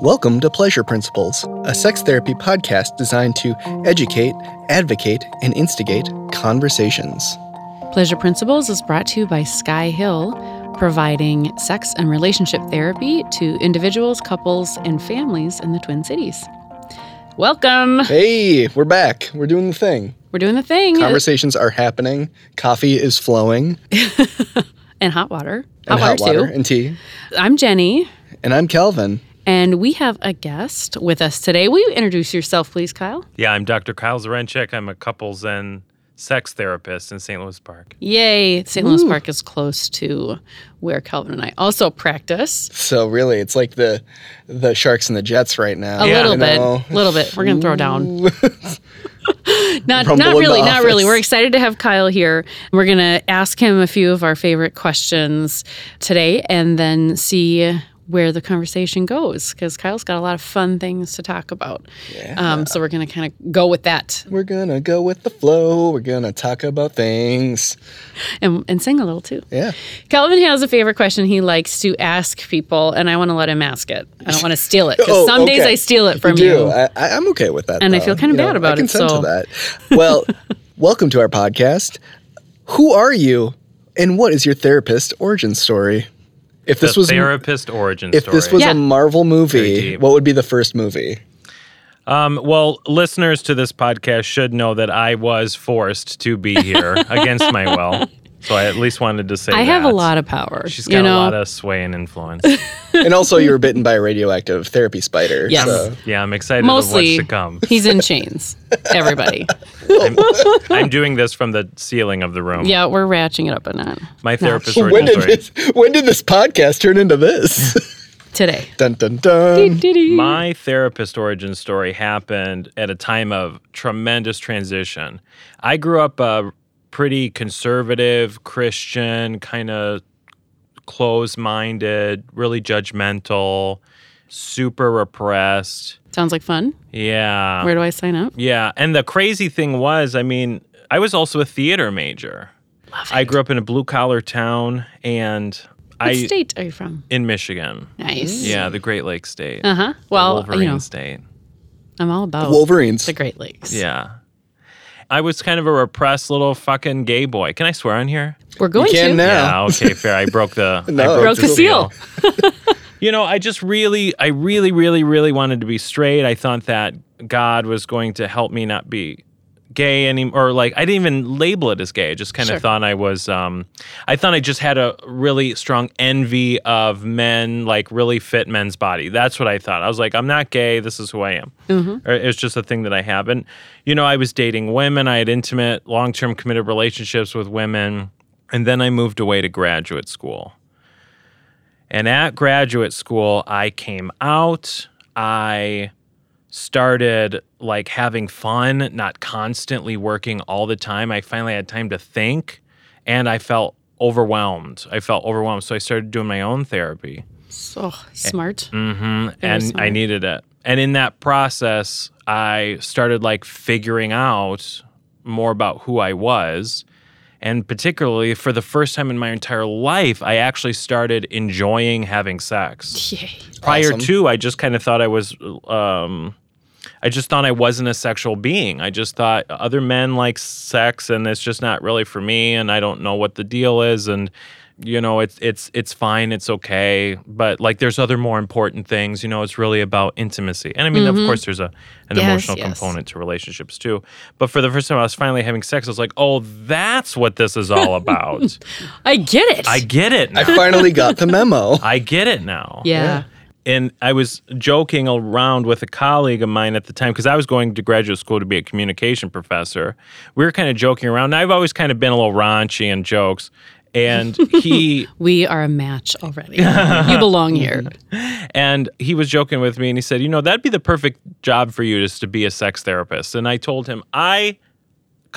Welcome to Pleasure Principles, a sex therapy podcast designed to educate, advocate, and instigate conversations. Pleasure Principles is brought to you by Sky Hill, providing sex and relationship therapy to individuals, couples, and families in the Twin Cities. Welcome. Hey, we're back. We're doing the thing. We're doing the thing. Conversations are happening. Coffee is flowing. and hot water. And hot water too. and tea. I'm Jenny, And I'm Calvin. And we have a guest with us today. Will you introduce yourself, please, Kyle? Yeah, I'm Dr. Kyle Zrenchik. I'm a couples and sex therapist in St. Louis Park. Yay. St. Louis Park is close to where Calvin and I also practice. So really, it's like the the Sharks and the Jets right now. A Yeah. little You bit, a little bit. We're gonna throw down. not Rumble not really, not really. We're excited to have Kyle here. We're gonna ask him a few of our favorite questions today, and then see where the conversation goes. Because Kyle's got a lot of fun things to talk about. Um, so we're gonna kind of go with that We're gonna go with the flow. We're gonna talk about things. and, and sing a little too. Yeah. Calvin has a favorite question he likes to ask people, and I want to let him ask it. I don't want to steal it because Oh, some days. I steal it from you you. do. I, I'm okay with that. And I feel kinda You know, bad about I it, so- to that. Well, welcome to our podcast. Who are you, and what is your therapist origin story? If this the was therapist origin if story. this was Yeah. a Marvel movie, what would be the first movie? um, well, listeners to this podcast should know that I was forced to be here against my will. So I at least wanted to say I have a lot of power. She's got know? a lot of sway and influence. and also, you were bitten by a radioactive therapy spider. Yes. so- yeah, I'm excited Mostly, of what's to come. he's in chains. Everybody. I'm, I'm doing this from the ceiling of the room. Yeah, we're ratcheting it up a notch My therapist When origin did story. this, when did this podcast turn into this? today. dun dun dun. My therapist origin story happened at a time of tremendous transition. I grew up a pretty conservative Christian, kind of close minded, really judgmental, super repressed. Sounds like fun. Yeah. Where do I sign up? Yeah. And the crazy thing was, I mean, I was also a theater major. Love it. I grew up in a blue collar town and What I state are you from? in Michigan. Nice. Yeah, the Great Lakes state. Uh huh. the Well, Wolverine you know, state. I'm all about Wolverines. the Great Lakes. Yeah. I was kind of a repressed little fucking gay boy. Can I swear on here? We're going can to. now. Yeah, okay, fair. I broke the I No. Broke the seal. you know, I just really I really really really wanted to be straight. I thought that God was going to help me not be gay anymore or like I didn't even label it as gay. I just kind Sure. of thought I was um I thought I just had a really strong envy of men like really fit men's body. That's what I thought. I was like I'm not gay, this is who I am. Or It's just a thing that I have. And you know, I was dating women, I had intimate long-term committed relationships with women, and then I moved away to graduate school. And at graduate school, I came out. I started like having fun, not constantly working all the time. I finally had time to think and I felt overwhelmed. I felt overwhelmed. So I started doing my own therapy. So smart. hmm Very And I needed it. And in that process, I started like figuring out more about who I was. And particularly for the first time in my entire life, I actually started enjoying having sex. Yay. Prior Awesome. to, I just kind of thought I was, um, I just thought I wasn't a sexual being. I just thought other men like sex and it's just not really for me. And I don't know what the deal is. And, you know, it's, it's, it's fine. It's okay. But like there's other more important things, you know, it's really about intimacy. And I mean, of mm-hmm. course, there's a, an Yes, emotional yes. component to relationships too. But for the first time I was finally having sex, I was like, oh, that's what this is all about. I get it. I get it now. I finally got the memo. I get it now yeah. And I was joking around with a colleague of mine at the time because I was going to graduate school to be a communication professor. We were kind of joking around. And I've always kind of been a little raunchy in jokes. And he We are a match already. you belong here. and he was joking with me and he said, "You know, that'd be the perfect job for you is to be a sex therapist." And I told him, "I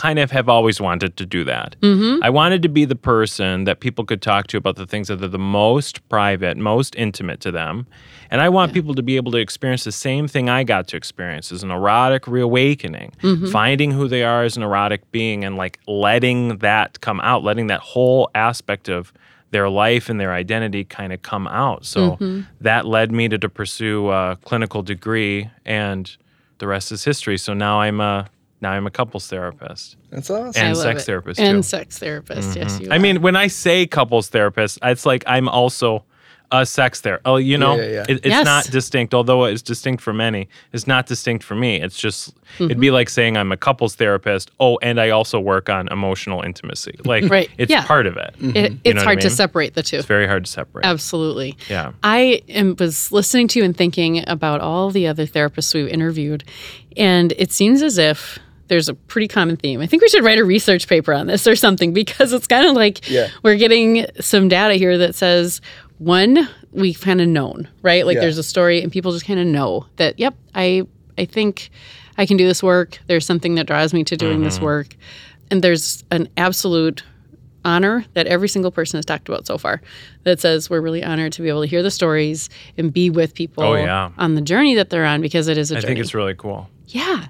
kind of have always wanted to do that. I wanted to be the person that people could talk to about the things that are the most private, most intimate to them. And I want people to be able to experience the same thing I got to experience as an erotic reawakening, finding who they are as an erotic being and like letting that come out, letting that whole aspect of their life and their identity kind of come out. So Mm-hmm. that led me to, to pursue a clinical degree, and the rest is history. So now I'm a now I'm a couples therapist That's awesome. and I love sex it. therapist and too. Mm-hmm. sex therapist. Yes, you. I are. mean, when I say couples therapist, it's like I'm also a sex therapist. Oh, you know, Yeah, yeah, yeah. It, it's Yes. not distinct, although it's distinct for many. It's not distinct for me. It's just it'd Mm-hmm. be like saying I'm a couples therapist. Oh, and I also work on emotional intimacy. Like, Right, it's yeah. part of it. It- You it's know what I hard to separate the two. It's very hard to separate. Absolutely. Yeah. I am, was listening to you and thinking about all the other therapists we've interviewed, and it seems as if there's a pretty common theme. I think we should write a research paper on this or something because it's kind of like Yeah. we're getting some data here that says one, we've kind of known, right? Like Yeah. there's a story and people just kind of know that, yep, I I think I can do this work. There's something that draws me to doing this mm-hmm. work. And there's an absolute honor that every single person has talked about so far that says we're really honored to be able to hear the stories and be with people Oh, yeah. on the journey that they're on because it is a I journey. think it's really cool. yeah.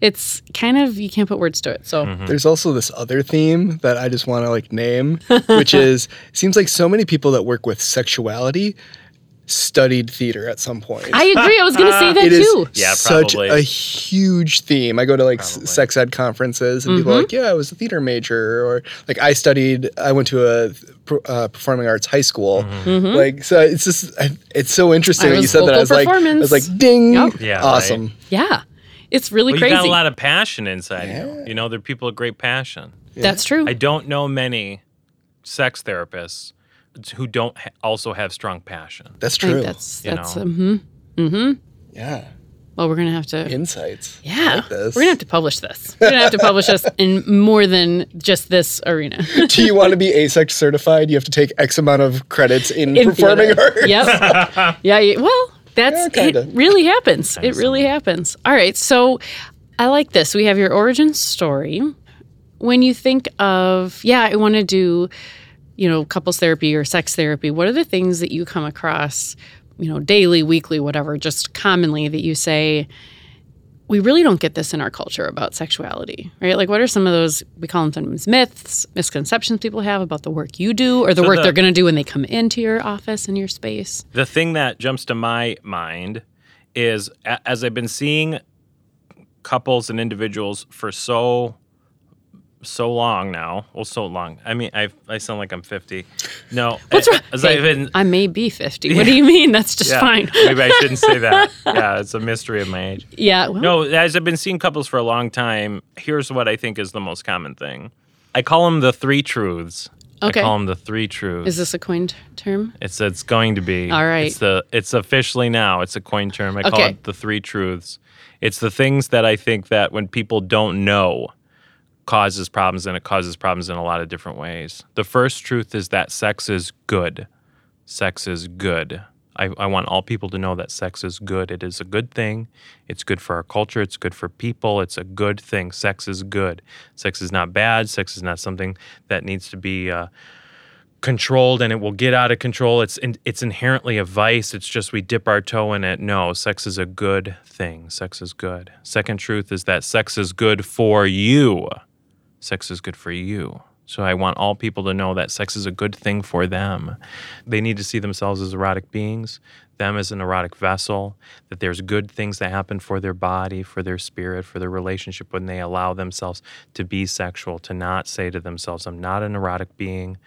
It's kind of you can't put words to it. So Mm-hmm. There's also this other theme that I just want to like name, which is seems like so many people that work with sexuality studied theater at some point. I agree. I was going to say that It is too. Yeah, such probably. a huge theme. I go to like s- Probably. sex ed conferences and Mm-hmm. people are like, "Yeah, I was a theater major," or like I studied. I went to a uh, performing arts high school. Like, so it's just it's so interesting Mm-hmm. I that you said that. I was like, I was like, "Ding, Yep. Yeah, awesome." Yeah. It's really Well, crazy. you got a lot of passion inside you. You know, they're people of great passion. That's true. I don't know many sex therapists who don't ha- also have strong passion. That's I think true. that's you that's know. um, yeah, well we're going to have to insights. Yeah. like this. We're going to have to publish this. We're going to have to publish this in more than just this arena. Do you want to be AASECT certified? You have to take X amount of credits in, in performing theater. arts. Yep. yeah. Well, that's Yeah, it. kinda. Really happens. It really happens. All right. So, I like this. We have your origin story. When you think of, yeah, I want to do, you know, couples therapy or sex therapy. What are the things that you come across, you know, daily, weekly, whatever, just commonly that you say? We really don't get this in our culture about sexuality, right? Like, what are some of those, we call them sometimes myths, misconceptions people have about the work you do or the So work the- they're going to do when they come into your office and your space? The thing that jumps to my mind is as I've been seeing couples and individuals for so so long now. Well, so long. I mean, I I sound like I'm 50. No, What's wrong? Hey, I've been, I may be 50. What do you mean? That's just yeah, fine. maybe I shouldn't say that. Yeah, it's a mystery of my age. Yeah. Well, No, as I've been seeing couples for a long time, here's what I think is the most common thing. I call them the three truths. Okay. I call them the three truths. Is this a coined term? It's it's going to be. All right. It's the it's officially now. It's a coined term. I call it the three truths. It's the things that I think that when people don't know causes problems and it causes problems in a lot of different ways. The first truth is that sex is good. Sex is good. I, I want all people to know that sex is good. It is a good thing. It's good for our culture. It's good for people. It's a good thing. Sex is good. Sex is not bad. Sex is not something that needs to be uh, controlled and it will get out of control. It's in, it's inherently a vice. It's just we dip our toe in it. No, sex is a good thing. Sex is good. Second truth is that sex is good for you. Sex is good for you. So I want all people to know that sex is a good thing for them. They need to see themselves as erotic beings, them as an erotic vessel, that there's good things that happen for their body, for their spirit, for their relationship when they allow themselves to be sexual, to not say to themselves, I'm not an erotic being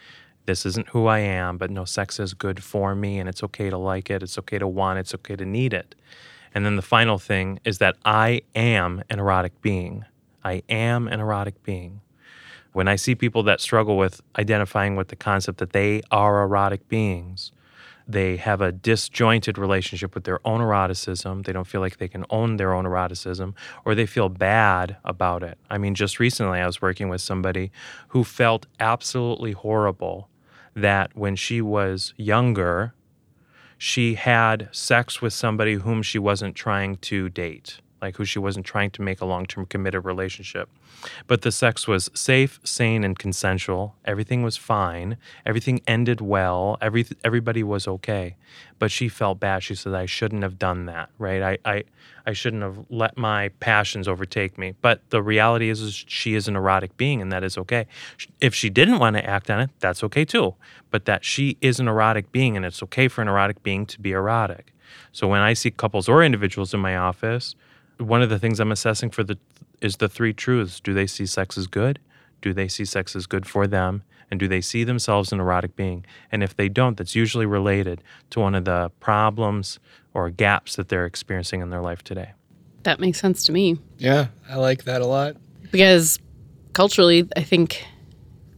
this isn't who I am, but no, sex is good for me and it's okay to like it, it's okay to want it, it's okay to need it. And then the final thing is that I am an erotic being. I am an erotic being. When I see people that struggle with identifying with the concept that they are erotic beings, they have a disjointed relationship with their own eroticism. They don't feel like they can own their own eroticism, or they feel bad about it. I mean, just recently I was working with somebody who felt absolutely horrible that when she was younger, she had sex with somebody whom she wasn't trying to date. Like who she wasn't trying to make a long term committed relationship. But the sex was safe, sane, and consensual. Everything was fine. Everything ended well. Every everybody was okay. But she felt bad. She said, "I shouldn't have done that. Right? I I, I shouldn't have let my passions overtake me." But the reality is, is, she is an erotic being, and that is okay. If she didn't want to act on it, that's okay too. But that she is an erotic being, and it's okay for an erotic being to be erotic. So when I see couples or individuals in my office, one of the things I'm assessing for the is the three truths. Do they see sex as good? Do they see sex as good for them? And do they see themselves an erotic being? And if they don't, that's usually related to one of the problems or gaps that they're experiencing in their life today. That makes sense to me. Yeah, I like that a lot. Because culturally, I think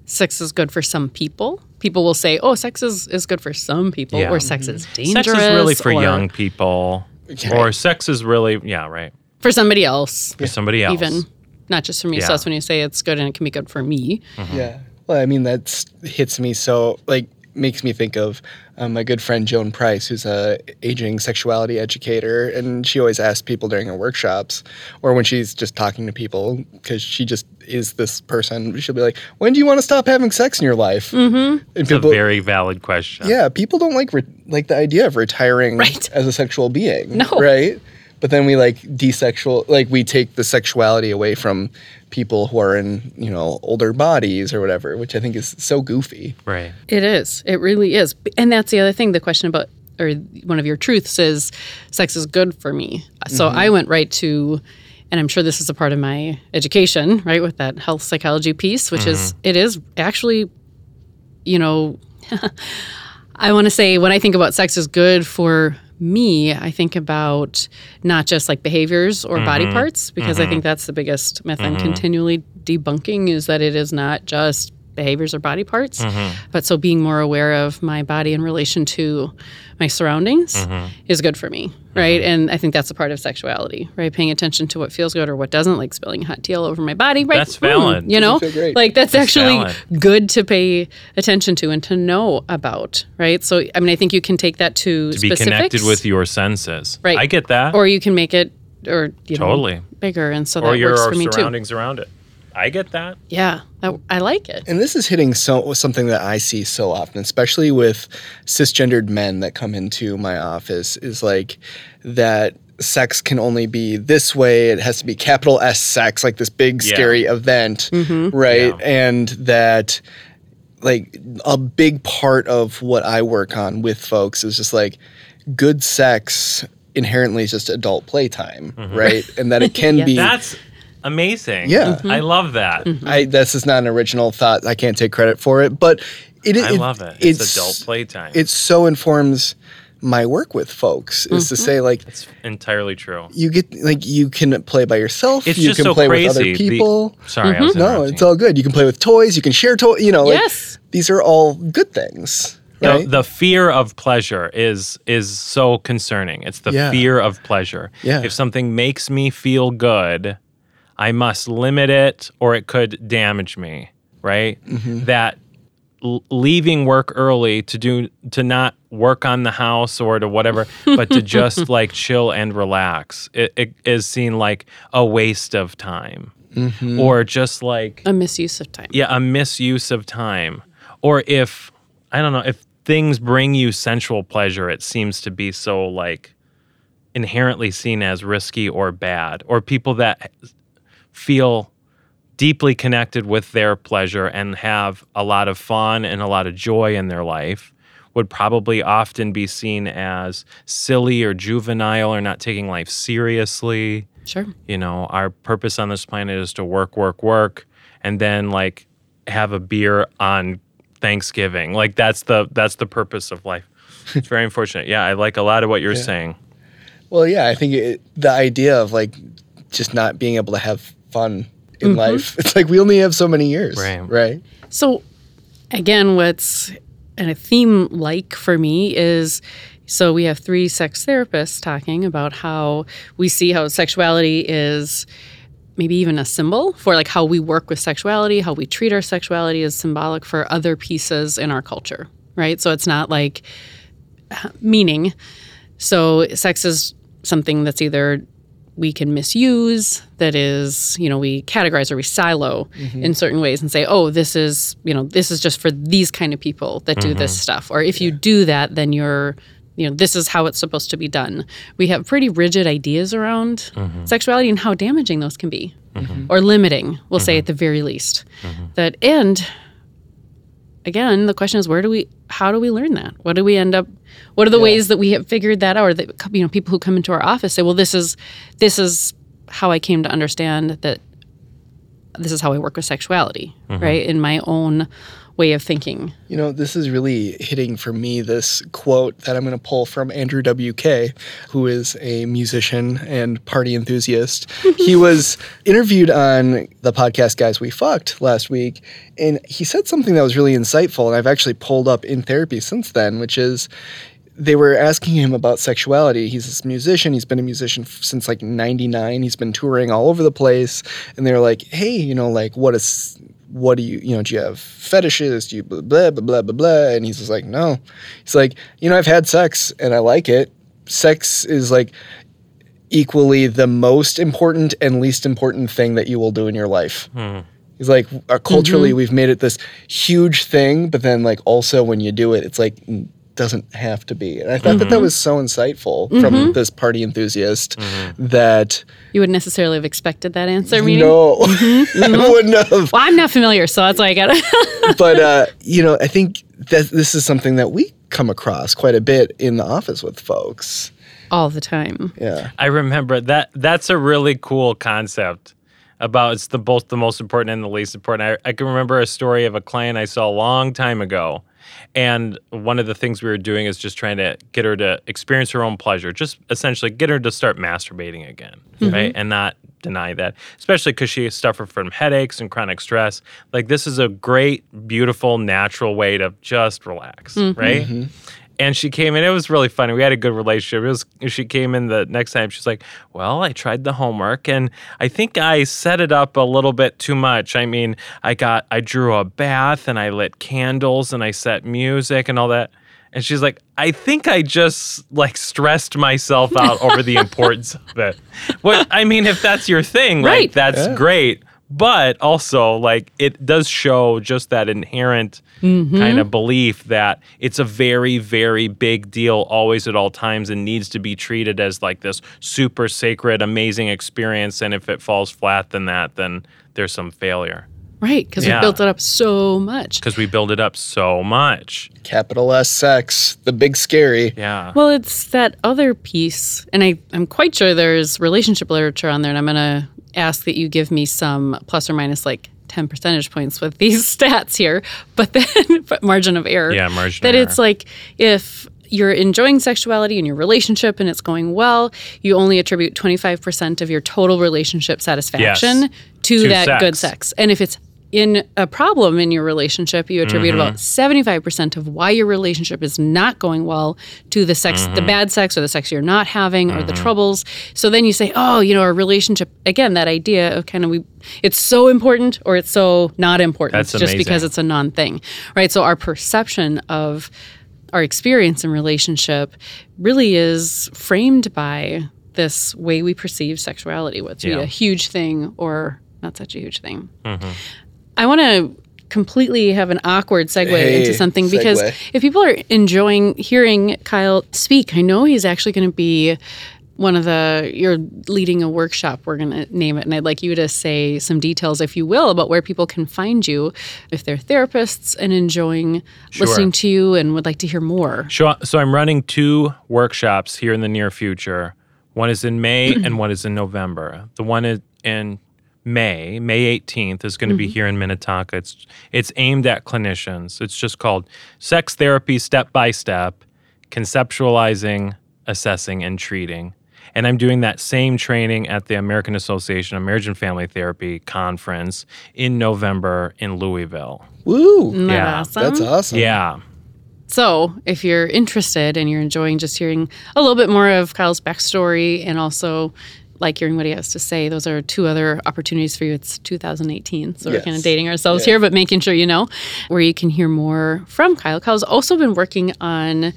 sex is good for some people. People will say, oh, sex is, is good for some people, Yeah. or sex is dangerous. Sex is really for or young people, or sex is really yeah right For somebody else, for somebody else. even. Not just for me. So that's when you say it's good and it can be good for me. Yeah. Well, I mean, that hits me so, like, makes me think of um, my good friend Joan Price, who's a aging sexuality educator, and she always asks people during her workshops or when she's just talking to people because she just is this person. She'll be like, "When do you want to stop having sex in your life?" Mm-hmm. And It's a very valid question. yeah, people don't like re- like the idea of retiring Right. as a sexual being. No. Right? But then we like desexual like we take the sexuality away from people who are in, you know, older bodies or whatever, which I think is so goofy. Right. It is. It really is. And that's the other thing. The question about, or one of your truths is, sex is good for me. So mm-hmm. I went right to, and I'm sure this is a part of my education, right, with that health psychology piece, which is, mm-hmm. it is actually, you know, I want to say when I think about sex is good for me, I think about not just like behaviors or body mm-hmm. parts, because I mm-hmm. think that's the biggest myth I'm mm-hmm. continually debunking is that it is not just behaviors or body parts, mm-hmm. but so being more aware of my body in relation to my surroundings mm-hmm. is good for me, mm-hmm. right? And I think that's a part of sexuality, right? Paying attention to what feels good or what doesn't, like spilling hot tea all over my body, right? That's valid. you know, like that's, actually valid. good to pay attention to and to know about, right? So, I mean, I think you can take that to, To be connected with your senses. Right. I get that. or you can make it, or you know, Totally. bigger, and so or that your works for me too. surroundings around it. I get that. Yeah, that, I like it. And this is hitting so something that I see so often, especially with cisgendered men that come into my office, is like that sex can only be this way. It has to be capital S sex, like this big Yeah. scary event, mm-hmm. right? Yeah. And that like a big part of what I work on with folks is just like good sex inherently is just adult playtime, mm-hmm. right? And that it can Yes. be That's amazing. Yeah. Mm-hmm. I love that. Mm-hmm. I this is not an original thought. I can't take credit for it, but it, I it- love it. It's, adult playtime. It so informs my work with folks is to mm-hmm. say like it's entirely true. you get like you can play by yourself. It's you just can so play crazy. with other The- people. Sorry, I was no, it's all good. You can play with toys. You can share toys. You know, like, Yes. these are all good things, The- right? The, fear of pleasure is is so concerning. It's the Yeah. fear of pleasure. Yeah. If something makes me feel good, I must limit it or it could damage me, right? Mm-hmm. That l- leaving work early to do to not work on the house or to whatever, but to just like chill and relax. It, it is seen like a waste of time. Mm-hmm. Or just like A misuse of time. yeah, a misuse of time. Or if I don't know, if things bring you sensual pleasure, it seems to be so like inherently seen as risky or bad. Or people that feel deeply connected with their pleasure and have a lot of fun and a lot of joy in their life would probably often be seen as silly or juvenile or not taking life seriously. Sure. you know our purpose on this planet is to work work work and then like have a beer on thanksgiving. Like that's the that's the purpose of life. It's very unfortunate. Yeah i like a lot of what you're saying. Well, yeah, I think it, the idea of like just not being able to have fun in mm-hmm. life. It's like we only have so many years, Right. Right. So, again, what's and a theme like for me is so we have three sex therapists talking about how we see how sexuality is maybe even a symbol for like how we work with sexuality, how we treat our sexuality is symbolic for other pieces in our culture, right? So it's not like meaning. So sex is something that's either we can misuse that is you know we categorize or we silo mm-hmm. in certain ways and say oh this is you know this is just for these kind of people that do this mm-hmm. stuff. Or if you do that then you're you know this is how it's supposed to be done. We have pretty rigid ideas around mm-hmm. sexuality and how damaging those can be or limiting we'll say at the very least. That and again the question is where do we how do we learn that? What do we end up what are the ways that we have figured that out? Or that you know people who come into our office say well this is this is how i came to understand that this is how i work with sexuality mm-hmm. right? In my own way of thinking You know, this is really hitting for me this quote that I'm going to pull from Andrew W.K., who is a musician and party enthusiast. he was interviewed on the podcast Guys We Fucked last week, and he said something that was really insightful, and I've actually pulled up in therapy since then, which is they were asking him about sexuality. He's this musician. He's been a musician f- since like 99. He's been touring all over the place. And they were like, hey, you know, like, what is, what do you, you know, do you have fetishes? Do you blah, blah, blah, blah, blah, blah? And he's just like, no. He's like, you know, I've had sex and I like it. Sex is like equally the most important and least important thing that you will do in your life. He's like, uh, culturally, we've made it this huge thing, but then, like, also when you do it, it's like, doesn't have to be. And I thought that that mm-hmm. was so insightful from mm-hmm. this party enthusiast mm-hmm. that you wouldn't necessarily have expected that answer meaning no, I wouldn't have. well i'm not familiar so that's why i got it But, uh, you know, I think that this is something that we come across quite a bit in the office with folks. all the time Yeah. I remember that. That's a really cool concept about it's the both the most important and the least important. I, I can remember a story of a client I saw a long time ago, and one of the things we were doing is just trying to get her to experience her own pleasure, just essentially get her to start masturbating again, mm-hmm. right, and not deny that, especially because she suffered from headaches and chronic stress. Like this is a great, beautiful, natural way to just relax, mm-hmm. right? Mm-hmm. And she came in. It was really funny. We had a good relationship. It was. She came in the next time. She's like, "Well, I tried the homework, and I think I set it up a little bit too much. I mean, I got, I drew a bath, and I lit candles, and I set music, and all that." And she's like, "I think I just like stressed myself out over the importance of it." Well, I mean, if that's your thing, like Right. that's great. But also, like, it does show just that inherent Mm-hmm. kind of belief that it's a very, very big deal always at all times and needs to be treated as like this super sacred, amazing experience. And if it falls flat than that, then there's some failure right because Yeah. we built it up so much because we build it up so much. Capital S sex, the big scary. Yeah. Well, it's that other piece, and I, I'm quite sure there's relationship literature on there, and I'm going to ask that you give me some plus or minus like 10 percentage points with these stats here, but then but margin of error. Yeah, margin That it's like if you're enjoying sexuality in your relationship and it's going well, you only attribute 25% of your total relationship satisfaction to, To that good sex. sex. And if it's in a problem in your relationship, you attribute Mm-hmm. about 75% of why your relationship is not going well to the sex, the Mm-hmm. bad sex or the sex you're not having or the troubles. So then you say, oh, you know, our relationship, again, that idea of kind of we, it's so important or it's so not important That's just because it's a non thing, right? So our perception of our experience in relationship really is framed by this way we perceive sexuality, what's Yeah. a huge thing or not such a huge thing. Mm-hmm. I want to completely have an awkward segue Hey, into something because segue. if people are enjoying hearing Kyle speak, I know he's actually going to be one of the you're leading a workshop we're going to name it and i'd like you to say some details if you will about where people can find you if they're therapists and enjoying listening to you and would like to hear more So, so I'm running two workshops here in the near future. One is in May and one is in November. The one is in May, May 18th, is going to be mm-hmm. here in Minnetonka. It's it's aimed at clinicians. It's just called Sex Therapy Step by Step: Conceptualizing, Assessing, and Treating. And I'm doing that same training at the American Association of Marriage and Family Therapy conference in November in Louisville. Woo. That Yeah, awesome? That's awesome. Yeah. So, if you're interested and you're enjoying just hearing a little bit more of Kyle's backstory and also like hearing what he has to say, those are two other opportunities for you. It's 2018, so we're kind of dating ourselves here, but making sure you know where you can hear more from Kyle. Kyle's also been working on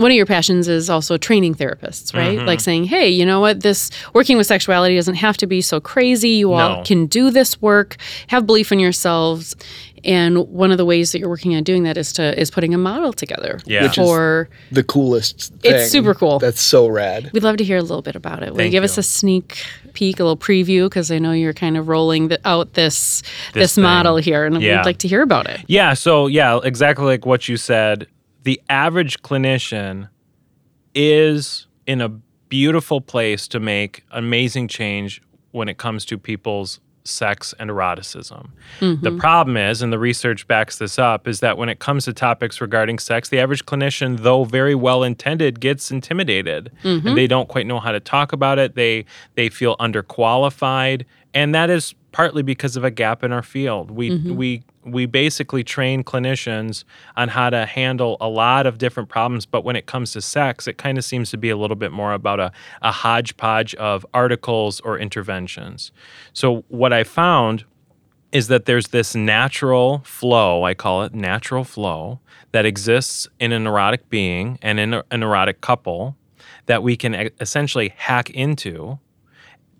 one of your passions is also training therapists, right? Mm-hmm. Like saying, hey, you know what? This working with sexuality doesn't have to be so crazy. You all can do this work, have belief in yourselves. And one of the ways that you're working on doing that is to is putting a model together Yeah. Which is- for The coolest thing. It's super cool. That's so rad. We'd love to hear a little bit about it. Will you Thank give us a sneak peek, a little preview? Because I know you're kind of rolling the, out this this, thing. model here, and Yeah. we'd like to hear about it. Yeah, so yeah, exactly like what you said. The average clinician is in a beautiful place to make amazing change when it comes to people's sex and eroticism. The mm-hmm. problem is, and the research backs this up, is that when it comes to topics regarding sex, the average clinician, though very well intended, gets intimidated and mm-hmm. they don't quite know how to talk about it. They they feel underqualified, and that is partly because of a gap in our field. We mm-hmm. we we basically train clinicians on how to handle a lot of different problems, but when it comes to sex, it kind of seems to be a little bit more about a, a hodgepodge of articles or interventions. So, what I found is that there's this natural flow, I call it natural flow, that exists in an erotic being and in a- an erotic couple that we can essentially hack into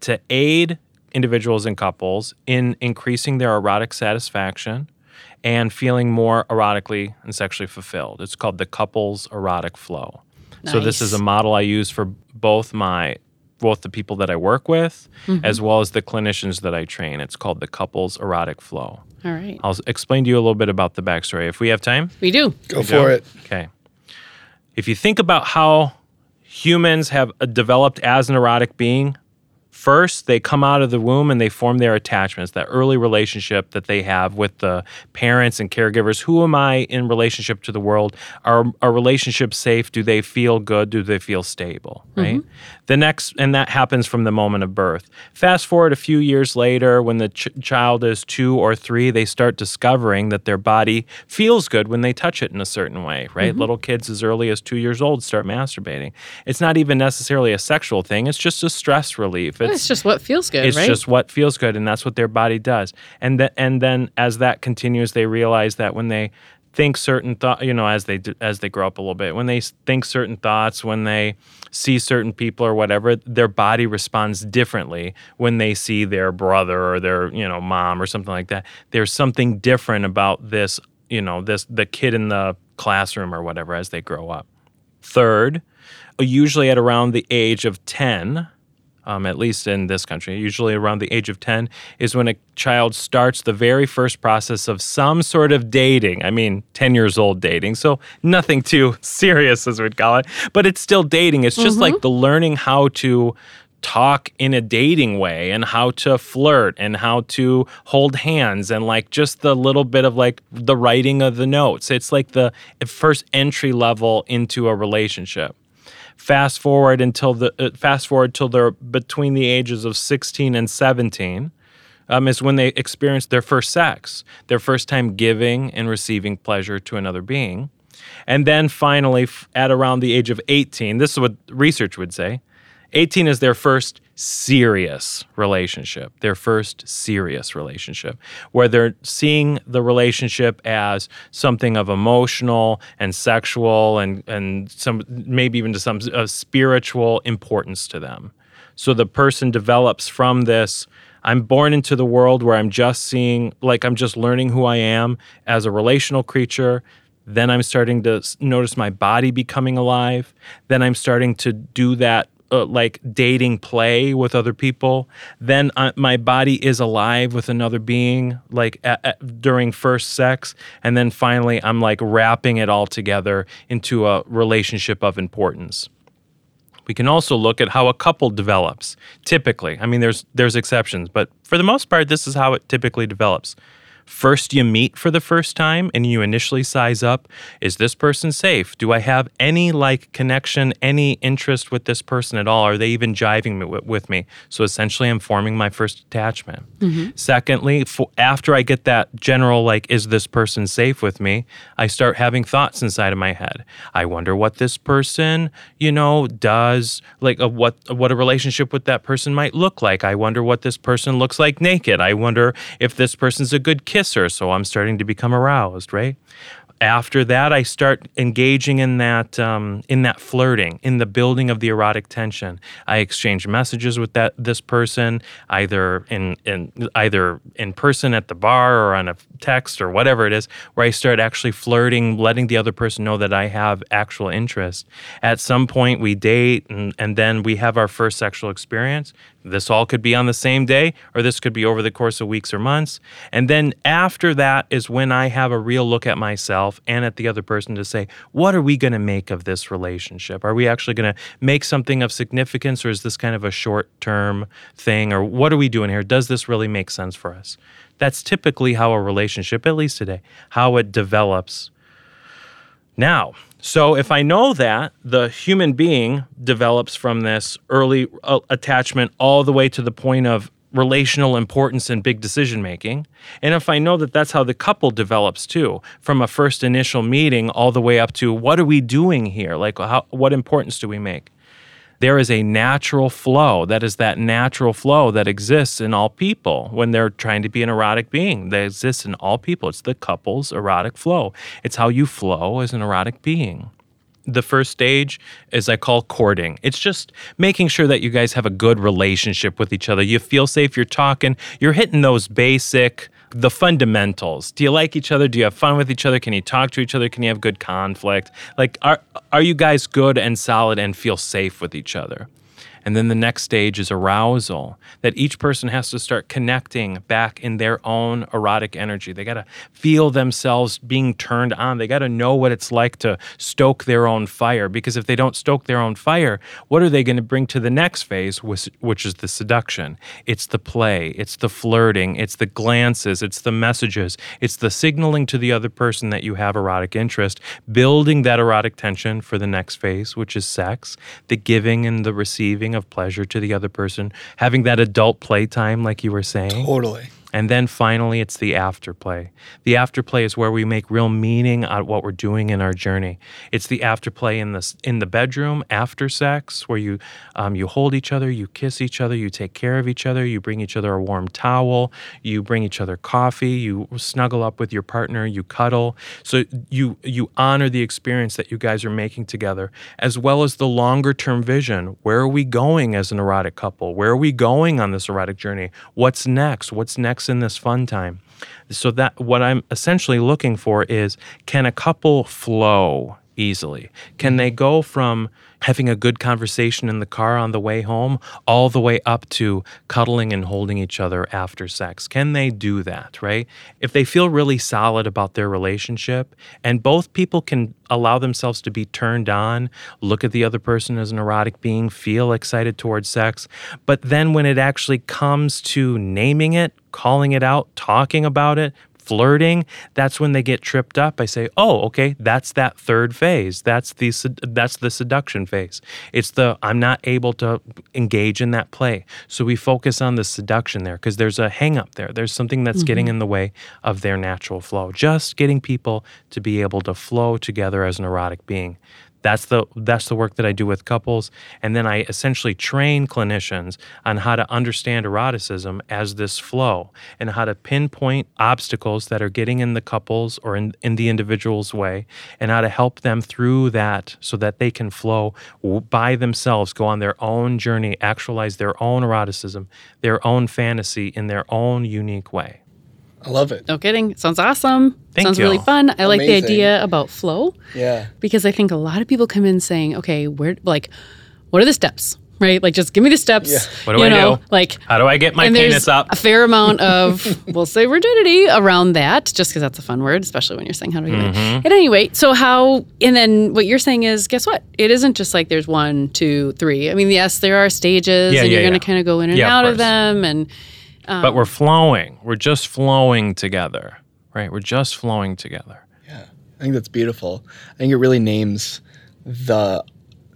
to aid individuals and couples in increasing their erotic satisfaction and feeling more erotically and sexually fulfilled. It's called the couples erotic flow. So this is a model I use for both my both the people that I work with as well as the clinicians that I train. It's called the couples erotic flow. All right, I'll explain to you a little bit about the backstory if we have time. we do. Go for it. Okay. If you think about how humans have uh, developed as an erotic being, first they come out of the womb and they form their attachments, that early relationship that they have with the parents and caregivers. Who am I in relationship to the world? Are our relationships safe? Do they feel good? Do they feel stable? Right. Mm-hmm. The next, and that happens from the moment of birth. Fast forward a few years later, when the ch- child is two or three, they start discovering that their body feels good when they touch it in a certain way, right? Mm-hmm. Little kids as early as two years old start masturbating. It's not even necessarily a sexual thing, it's just a stress relief. It's just what feels good, It's right? just what feels good, and that's what their body does. And th- and then as that continues, they realize that when they think certain thought, you know, as they d- as they grow up a little bit, when they think certain thoughts, when they see certain people or whatever, their body responds differently when they see their brother or their you know mom or something like that. There's something different about this, you know, this the kid in the classroom or whatever as they grow up. Third, usually at around the age of 10, um, at least in this country, usually around the age of 10, is when a child starts the very first process of some sort of dating. I mean, 10 years old dating, so nothing too serious, as we'd call it, but it's still dating. It's just like the learning how to talk in a dating way and how to flirt and how to hold hands and like just the little bit of like the writing of the notes. It's like the first entry level into a relationship fast forward until the uh, fast forward till they're between the ages of 16 and 17 um, is when they experience their first sex their first time giving and receiving pleasure to another being. And then finally at around the age of 18 this is what research would say 18 is their first serious relationship, their first serious relationship, where they're seeing the relationship as something of emotional and sexual and, and some maybe even to some uh, spiritual importance to them. So the person develops from this. I'm born into the world where I'm just seeing, like, I'm just learning who I am as a relational creature. Then I'm starting to notice my body becoming alive. Then I'm starting to do that uh, like dating play with other people. Then uh, my body is alive with another being, like at, at- during first sex. And then finally, I'm like wrapping it all together into a relationship of importance. We can also look at how a couple develops. Typically, I mean, there's there's exceptions, but for the most part, this is how it typically develops. First, you meet for the first time and you initially size up is this person safe? Do I have any like connection, any interest with this person at all? Are they even jiving me, with, me? So essentially, I'm forming my first attachment. Secondly, fo- after I get that general, like, is this person safe with me? I start having thoughts inside of my head. I wonder what this person, you know, does, like, uh, what what a relationship with that person might look like. I wonder what this person looks like naked. I wonder if this person's a good So I'm starting to become aroused, right? After that i start engaging in that um, in that flirting in the building of the erotic tension. I exchange messages with that this person either in, in either in person at the bar or on a text or whatever it is where i start actually flirting letting the other person know that i have actual interest. At some point we date and, and then we have our first sexual experience. This all could be on the same day, or this could be over the course of weeks or months. And then after that is when I have a real look at myself and at the other person to say, what are we going to make of this relationship? Are we actually going to make something of significance, or is this kind of a short term thing? Or what are we doing here? Does this really make sense for us? That's typically how a relationship, at least today, how it develops. Now, so if I know that the human being develops from this early uh, attachment all the way to the point of relational importance and big decision making, and if I know that that's how the couple develops too, from a first initial meeting all the way up to what are we doing here? Like how, what importance do we make? there is a natural flow. That is that natural flow that exists in all people when they're trying to be an erotic being. That exists in all people. It's the couple's erotic flow. It's how you flow as an erotic being. The first stage is I call courting. It's just making sure that you guys have a good relationship with each other. You feel safe, you're talking, you're hitting those basic the fundamentals. Do you like each other? Do you have fun with each other? Can you talk to each other? Can you have good conflict? Like are are you guys good and solid and feel safe with each other? And then the next stage is arousal, that each person has to start connecting back in their own erotic energy. They got to feel themselves being turned on. They got to know what it's like to stoke their own fire. Because if they don't stoke their own fire, what are they going to bring to the next phase, which, which is the seduction? It's the play, it's the flirting, it's the glances, it's the messages, it's the signaling to the other person that you have erotic interest, building that erotic tension for the next phase, which is sex, the giving and the receiving of pleasure to the other person, having that adult playtime, like you were saying. Totally. And then finally, it's the afterplay. The afterplay is where we make real meaning out of what we're doing in our journey. It's the afterplay in the in the bedroom after sex, where you um, you hold each other, you kiss each other, you take care of each other, you bring each other a warm towel, you bring each other coffee, you snuggle up with your partner, you cuddle. So you you honor the experience that you guys are making together, as well as the longer term vision. Where are we going as an erotic couple? Where are we going on this erotic journey? What's next? What's next? In this fun time. So that what I'm essentially looking for is can a couple flow easily? Can they go from having a good conversation in the car on the way home, all the way up to cuddling and holding each other after sex. Can they do that, right? If they feel really solid about their relationship and both people can allow themselves to be turned on, look at the other person as an erotic being, feel excited towards sex, but then when it actually comes to naming it, calling it out, talking about it, flirting, that's when they get tripped up. I say, "Oh, okay, that's that third phase. That's the that's the seduction phase. It's the I'm not able to engage in that play." So we focus on the seduction there because there's a hang up there. There's something that's mm-hmm. getting in the way of their natural flow. Just getting people to be able to flow together as an erotic being that's the that's the work that I do with couples. And then I essentially train clinicians on how to understand eroticism as this flow and how to pinpoint obstacles that are getting in the couples or in, in the individual's way and how to help them through that so that they can flow by themselves go on their own journey actualize their own eroticism their own fantasy in their own unique way I love it. No kidding. Sounds awesome. Thank Sounds you. really fun. I like the idea about flow. Yeah. Because I think a lot of people come in saying, okay, where, like, what are the steps? Right? Like, just give me the steps. Yeah. What do you I know, do? Like, How do I get my and penis there's up? a fair amount of, we'll say rigidity around that, just because that's a fun word, especially when you're saying how do I get Mm-hmm. it. At any rate, so how, and then what you're saying is, guess what? It isn't just like there's one, two, three. I mean, yes, there are stages, Yeah, and yeah, you're going yeah. to kind of go in and Yeah, of out of course. them, and but we're flowing. We're just flowing together, right? We're just flowing together. Yeah. I think that's beautiful. I think it really names the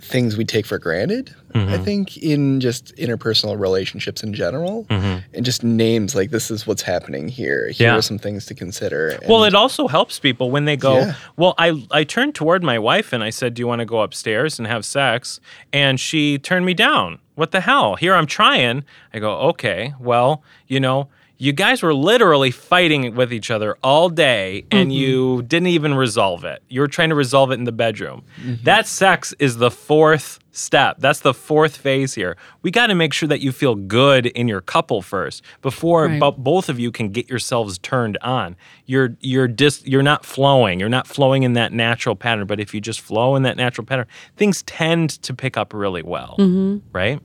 things we take for granted. I mm-hmm. think in just interpersonal relationships in general, mm-hmm. and just names like this is what's happening here. Here Yeah. are some things to consider. Well, it also helps people when they go, Yeah. Well, I, I turned toward my wife and I said, Do you want to go upstairs and have sex? And she turned me down. What the hell? Here I'm trying. I go, Okay, well, you know, you guys were literally fighting with each other all day and mm-hmm. you didn't even resolve it. You were trying to resolve it in the bedroom. Mm-hmm. That sex is the fourth step. That's the fourth phase here. We got to make sure that you feel good in your couple first before Right. bo- both of you can get yourselves turned on. You're you're dis, you're not flowing. You're not flowing in that natural pattern, but if you just flow in that natural pattern, things tend to pick up really well. Mm-hmm. Right?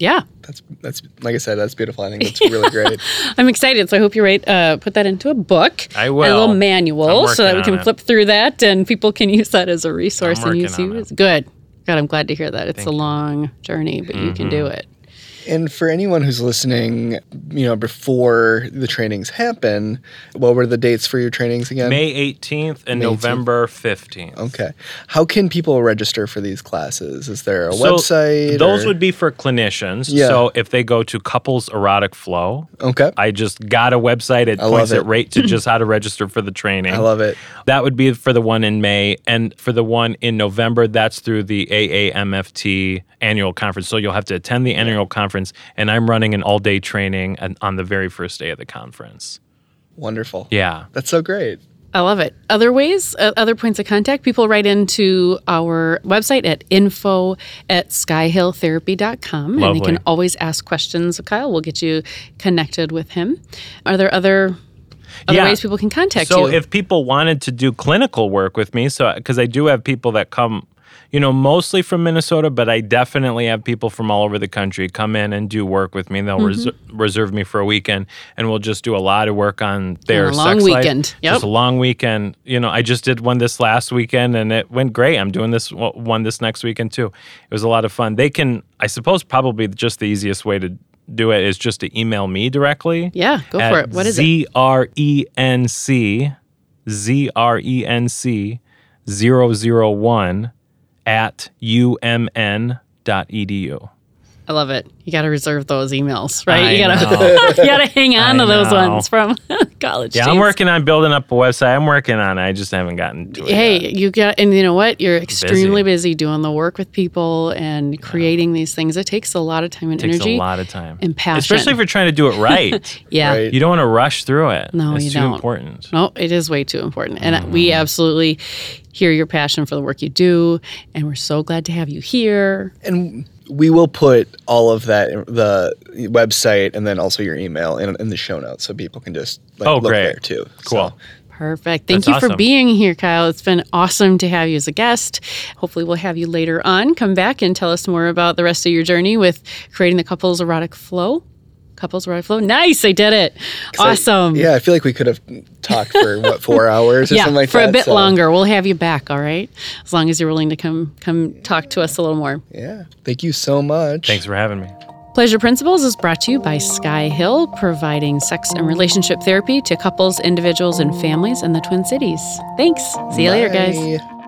Yeah. That's that's like I said, that's beautiful. I think that's really great. I'm excited. So I hope you write, uh, put that into a book. I A will. A little manual so that we can on it. flip through that and people can use that as a resource I'm and use you. on it. as Good. God, I'm glad to hear that. It's Thank a you. Mm-hmm. long journey, but you can do it. And for anyone who's listening, you know, before the trainings happen, what were the dates for your trainings again? May 18th and May 18th. November 15th. Okay. How can people register for these classes? Is there a So website? Those or- would be for clinicians. Yeah. So if they go to Couples Erotic Flow, Okay. I just got a website. It I points love it it. right to just how to register for the training. I love it. That would be for the one in May. And for the one in November, that's through the AAMFT annual conference. So you'll have to attend the annual conference. And I'm running an all day training on the very first day of the conference. Wonderful. Yeah. That's so great. I love it. Other ways, uh, other points of contact, people write into our website at info at skyhilltherapy.com and they Lovely. can always ask questions of Kyle. We'll get you connected with him. Are there other other Yeah. ways people can contact So you? So if people wanted to do clinical work with me, so because I do have people that come, you know, mostly from Minnesota, but I definitely have people from all over the country come in and do work with me. They'll Mm-hmm. reser- reserve me for a weekend, and we'll just do a lot of work on their a long sex life. weekend. Yep. Just a long weekend. You know, I just did one this last weekend, and it went great. I'm doing this one this next weekend too. It was a lot of fun. They can, I suppose, probably just the easiest way to do it is just to email me directly yeah, go for it. What is it? Z R E N C Z R E N C 001 at umn.edu. I love it. You got to reserve those emails, right? I you got to you got to hang on I to those know. ones from college. Yeah, I'm working on building up a website. I'm working on it. I just haven't gotten to it. Hey, yet. you got, and you know what? You're extremely busy, doing the work with people and creating these things. It takes a lot of time and It takes energy. a lot of time. and passion. Especially if you're trying to do it right. Yeah. Right. you don't want to rush through it. No, it's you too don't. important. No, it is way too important. And Mm-hmm. we absolutely hear your passion for the work you do. And we're so glad to have you here. And we will put all of that, the website, and then also your email in, in the show notes so people can just like, Oh, look great. there too. Cool. So, Perfect. Thank That's you for awesome. being here, Kyle. It's been awesome to have you as a guest. Hopefully, we'll have you later on. Come back and tell us more about the rest of your journey with creating the couples erotic flow. Couples erotic flow. Nice. I did it. 'cause I- Awesome. yeah, I feel like we could have talked for what four hours or yeah, something like for that. For a bit so, longer. We'll have you back, all right? As long as you're willing to come come talk to us a little more. Yeah. Thank you so much. Thanks for having me. Pleasure Principles is brought to you by Sky Hill, providing sex and relationship therapy to couples, individuals, and families in the Twin Cities. Thanks. See you later, guys. Bye.